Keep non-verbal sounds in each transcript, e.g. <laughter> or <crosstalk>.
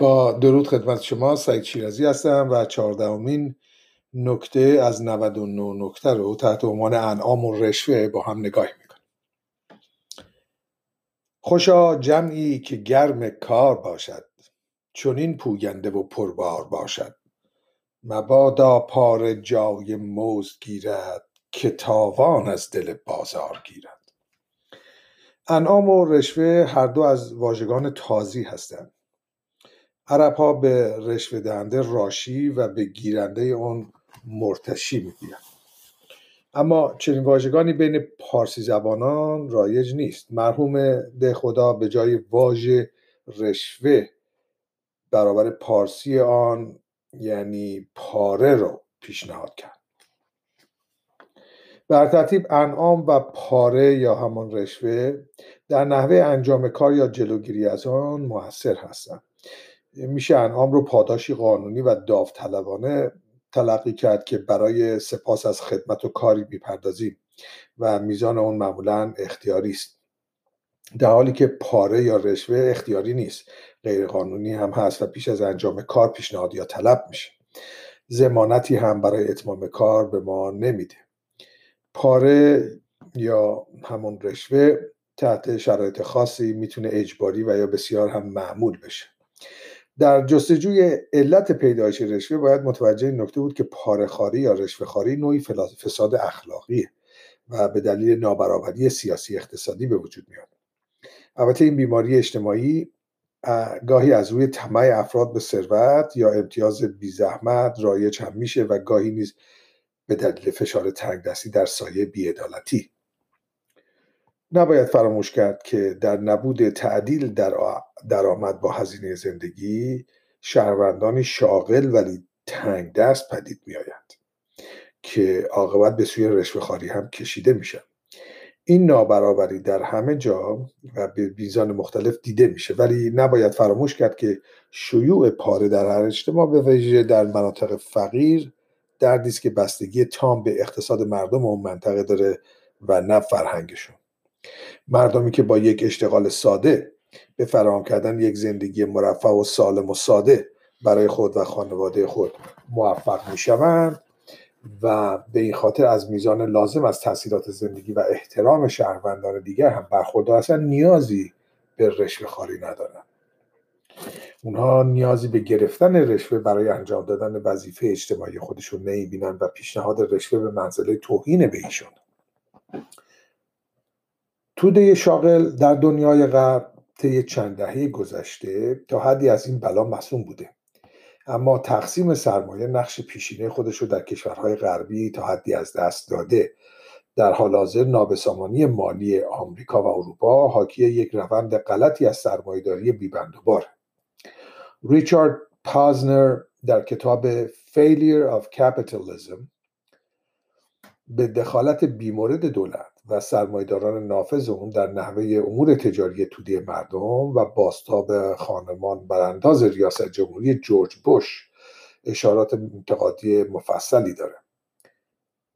با درود خدمت شما سعید شیرازی هستم و چهاردهمین نکته از 99 نکته رو تحت عنوان انعام و رشوه با هم نگاه می‌کنیم. خوشا جمعی که گرم کار باشد چنین پوینده و پربار باشد. مبادا پار جای موز گیرد که تاوان از دل بازار گیرد. انعام و رشوه هر دو از واژگان تازی هستند. عرب ها به رشوه دهنده راشی و به گیرنده اون مرتشی می‌گویند. اما چنین واژگانی بین پارسی زبانان رایج نیست. مرحوم ده خدا به جای واژه رشوه برابر پارسی آن یعنی پاره رو پیشنهاد کرد. بر ترتیب انعام و پاره یا همان رشوه در نحوه انجام کار یا جلوگیری از آن موثر هستند. میشه انعام رو پاداشی قانونی و داوطلبانه تلقی کرد که برای سپاس از خدمت و کاری می‌پردازیم و میزان اون معمولا اختیاری است. در حالی که پاره یا رشوه اختیاری نیست غیر قانونی هم هست و پیش از انجام کار پیشنهاد یا طلب میشه. زمانتی هم برای اتمام کار به ما نمیده. پاره یا همون رشوه تحت شرایط خاصی می‌تونه اجباری و یا بسیار هم معمول بشه. در جستجوی علت پیدایش رشوه باید متوجه این نکته بود که پارهخواری یا رشوه خاری نوعی فساد اخلاقی و به دلیل نابرابری سیاسی اقتصادی به وجود میاد. البته این بیماری اجتماعی گاهی از روی طمع افراد به ثروت یا امتیاز بی زحمت رایج هم میشه و گاهی نیز به دلیل فشار تنگ دستی در سایه بیعدالتی. نباید فراموش کرد که در نبود تعدیل در درآمد با هزینه زندگی شهروندانی شاغل ولی تنگ دست پدید میآیند که عاقبت به سوی رشوه هم کشیده میشن این نابرابری در همه جا و به بیزان مختلف دیده میشه. ولی نباید فراموش کرد که شیوع پاره در هر اجتماع به ویژه در مناطق فقیر دردی است که بستگی تام به اقتصاد مردم اون منطقه داره و نه فرهنگشون. مردمی که با یک اشتغال ساده به فراهم کردن یک زندگی مرفع و سالم و ساده برای خود و خانواده خود موفق می شوند و به این خاطر از میزان لازم از تحصیلات زندگی و احترام شهروندان دیگر هم برخوردار هستن نیازی به رشوه خاری ندارند. اونها نیازی به گرفتن رشوه برای انجام دادن وظیفه اجتماعی خودشون نمی‌بینن و پیشنهاد رشوه به منزله توهین به ایشون. توده شاغل در دنیای غرب طی چند دهه گذشته تا حدی از این بلا مسئول بوده. اما تقسیم سرمایه نقش پیشینه خودش رو در کشورهای غربی تا حدی از دست داده. در حال حاضر نابسامانی مالی آمریکا و اروپا حاکی یک روند غلطی از سرمایهداری بیبند و بار. ریچارد پازنر در کتاب Failure of Capitalism به دخالت بیمورد دولت و سرمایداران نافذ اون در نحوه امور تجاری توده مردم و باستاب خانمان برانداز ریاست جمهوری جورج بوش اشارات انتقادی مفصلی داره.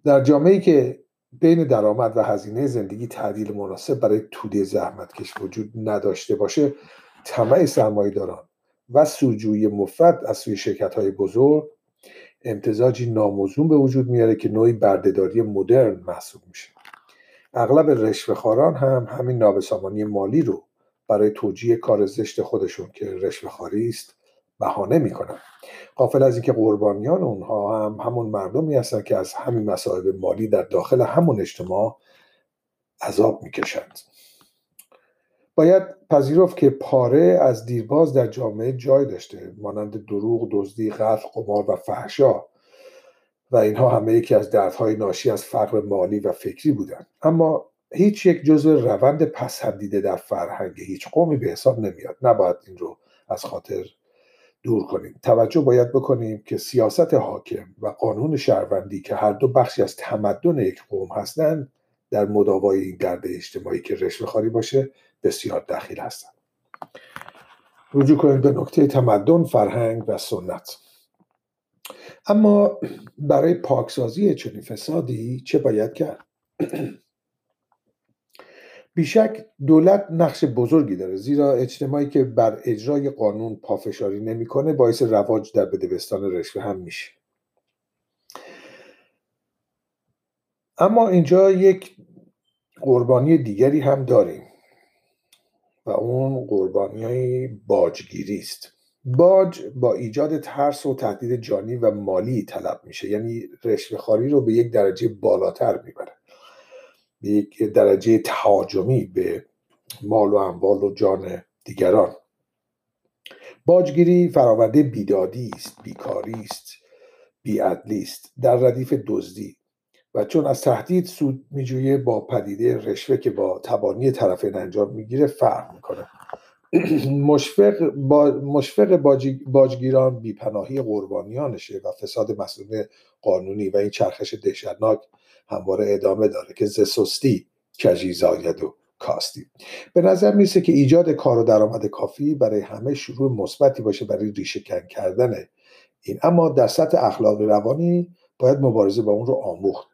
در جامعه که بین درآمد و هزینه زندگی تعدیل مناسب برای توده زحمتکش وجود نداشته باشه طمع سرمایهداران و سوجوی مفرد از سوی شرکت های بزرگ امتزاجی ناموزون به وجود میاره که نوعی بردهداری مدرن محسوب میشه. اغلب رشوهخواران هم همین نابسامانی مالی رو برای توجیه کار زشت خودشون که رشوهخواری است بهانه می‌کنن. قافل از اینکه قربانیان اونها هم همون مردمی هستن که از همین مسائل مالی در داخل همون اجتماع عذاب می‌کشند. باید پذیرفت که پاره از دیرباز در جامعه جای داشته مانند دروغ دزدی قتل قمار و فحشا و اینها همه یکی از دردهای ناشی از فقر مالی و فکری بودند. اما هیچ یک جزء روند پسندیده در فرهنگ هیچ قومی به حساب نمیاد. نباید این رو از خاطر دور کنیم. توجه باید بکنیم که سیاست حاکم و قانون شهروندی که هر دو بخشی از تمدن یک قوم هستند در مداوای این گرد اجتماعی که رشوه خاری باشه بسیار دخیل هستند. رجوع کنیم به نکته تمدن فرهنگ و سنت. اما برای پاکسازی چنین فسادی چه باید کرد؟ بیشک دولت نقش بزرگی داره زیرا اجتماعی که بر اجرای قانون پافشاری نمی‌کنه باعث رواج در بدبستان رشوه هم میشه. اما اینجا یک قربانی دیگری هم داریم و اون قربانی های باجگیری است. باج با ایجاد ترس و تهدید جانی و مالی طلب میشه. یعنی رشوه خاری رو به یک درجه بالاتر می‌بره. به یک درجه تهاجمی به مال و اموال و جان دیگران. باجگیری فراورده بیدادی است بیکاری است بیعدلی است در ردیف دزدی. و چون از تهدید سود میجویه با پدیده رشوه که با تبانی طرفین انجام می‌گیره فرق می‌کنه. <clears throat> مشفق, با مشفق باجگیران بیپناهی قربانیانشه و فساد مسئول قانونی و این چرخش دهشتناک همواره ادامه داره که زسستی کجی زاید و کاستی. به نظر می‌رسه که ایجاد کار و درآمد کافی برای همه شروع مثبتی باشه برای ریشه کن کردن این. اما در سطح اخلاقی روانی باید مبارزه با اون رو آموخت.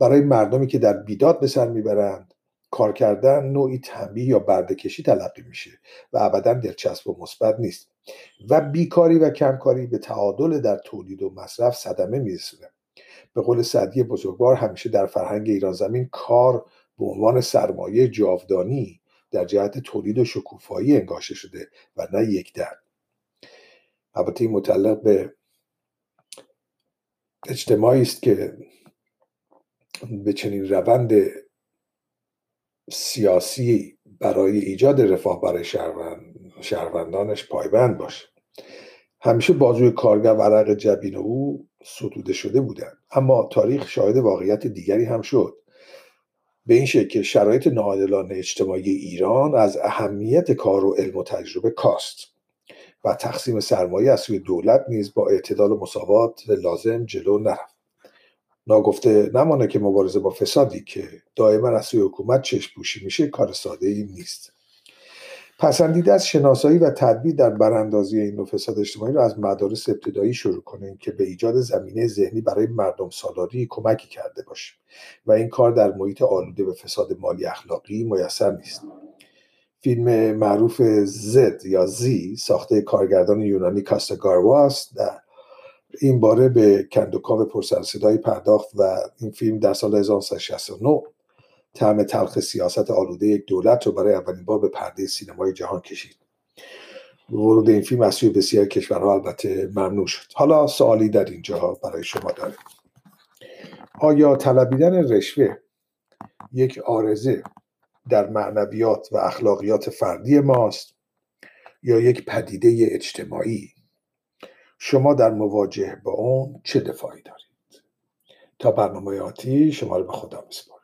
برای مردمی که در بیداد به سر می‌برند کار کردن نوعی تنبیه یا بردهکشی تلقی میشه و ابدا دلچسب و مثبت نیست و بیکاری و کمکاری به تعادل در تولید و مصرف صدمه میرسونه. به قول سعدی بزرگوار همیشه در فرهنگ ایران زمین کار به عنوان سرمایه جاودانی در جهت تولید و شکوفایی انگاشته شده و نه یک در. البته این متعلق به اجتماعی است که به چنین روند سیاسی برای ایجاد رفاه برای شهروندانش پایبند باشه. همیشه بازوی کارگر ورق جبین او ستوده شده بودند اما تاریخ شاهد واقعیت دیگری هم شد. به این شکل که شرایط ناعادلانه اجتماعی ایران از اهمیت کار و علم و تجربه کاست و تقسیم سرمایه از سوی دولت نیز با اعتدال و مساوات لازم جلو نرفت. ناگفته نمانه که مبارزه با فسادی که دائما از سوی حکومت چشم پوشی میشه کار ساده ای نیست. پسندیده از شناسایی و تدبیر در براندازی این نوع فساد اجتماعی رو از مدارس ابتدایی شروع کنیم که به ایجاد زمینه ذهنی برای مردم سالاری کمکی کرده باشه و این کار در محیط آلوده به فساد مالی اخلاقی میسر نیست. فیلم معروف زد یا زی ساخته کارگردان یونانی کاستاگارواس در این باره به کندوکاو پرسرصدایی پرداخت و این فیلم در سال 1969 طعم تلخ سیاست آلوده یک دولت رو برای اولین بار به پرده سینمای جهان کشید. ورود این فیلم از سوی بسیار کشورها البته ممنوع شد. حالا سوالی در اینجا برای شما داره آیا طلبیدن رشوه یک آرزه در معنویات و اخلاقیات فردی ماست یا یک پدیده اجتماعی؟ شما در مواجهه با اون چه دفاعی دارید؟ تا برنامه آتی شما رو به خدا میسپارم.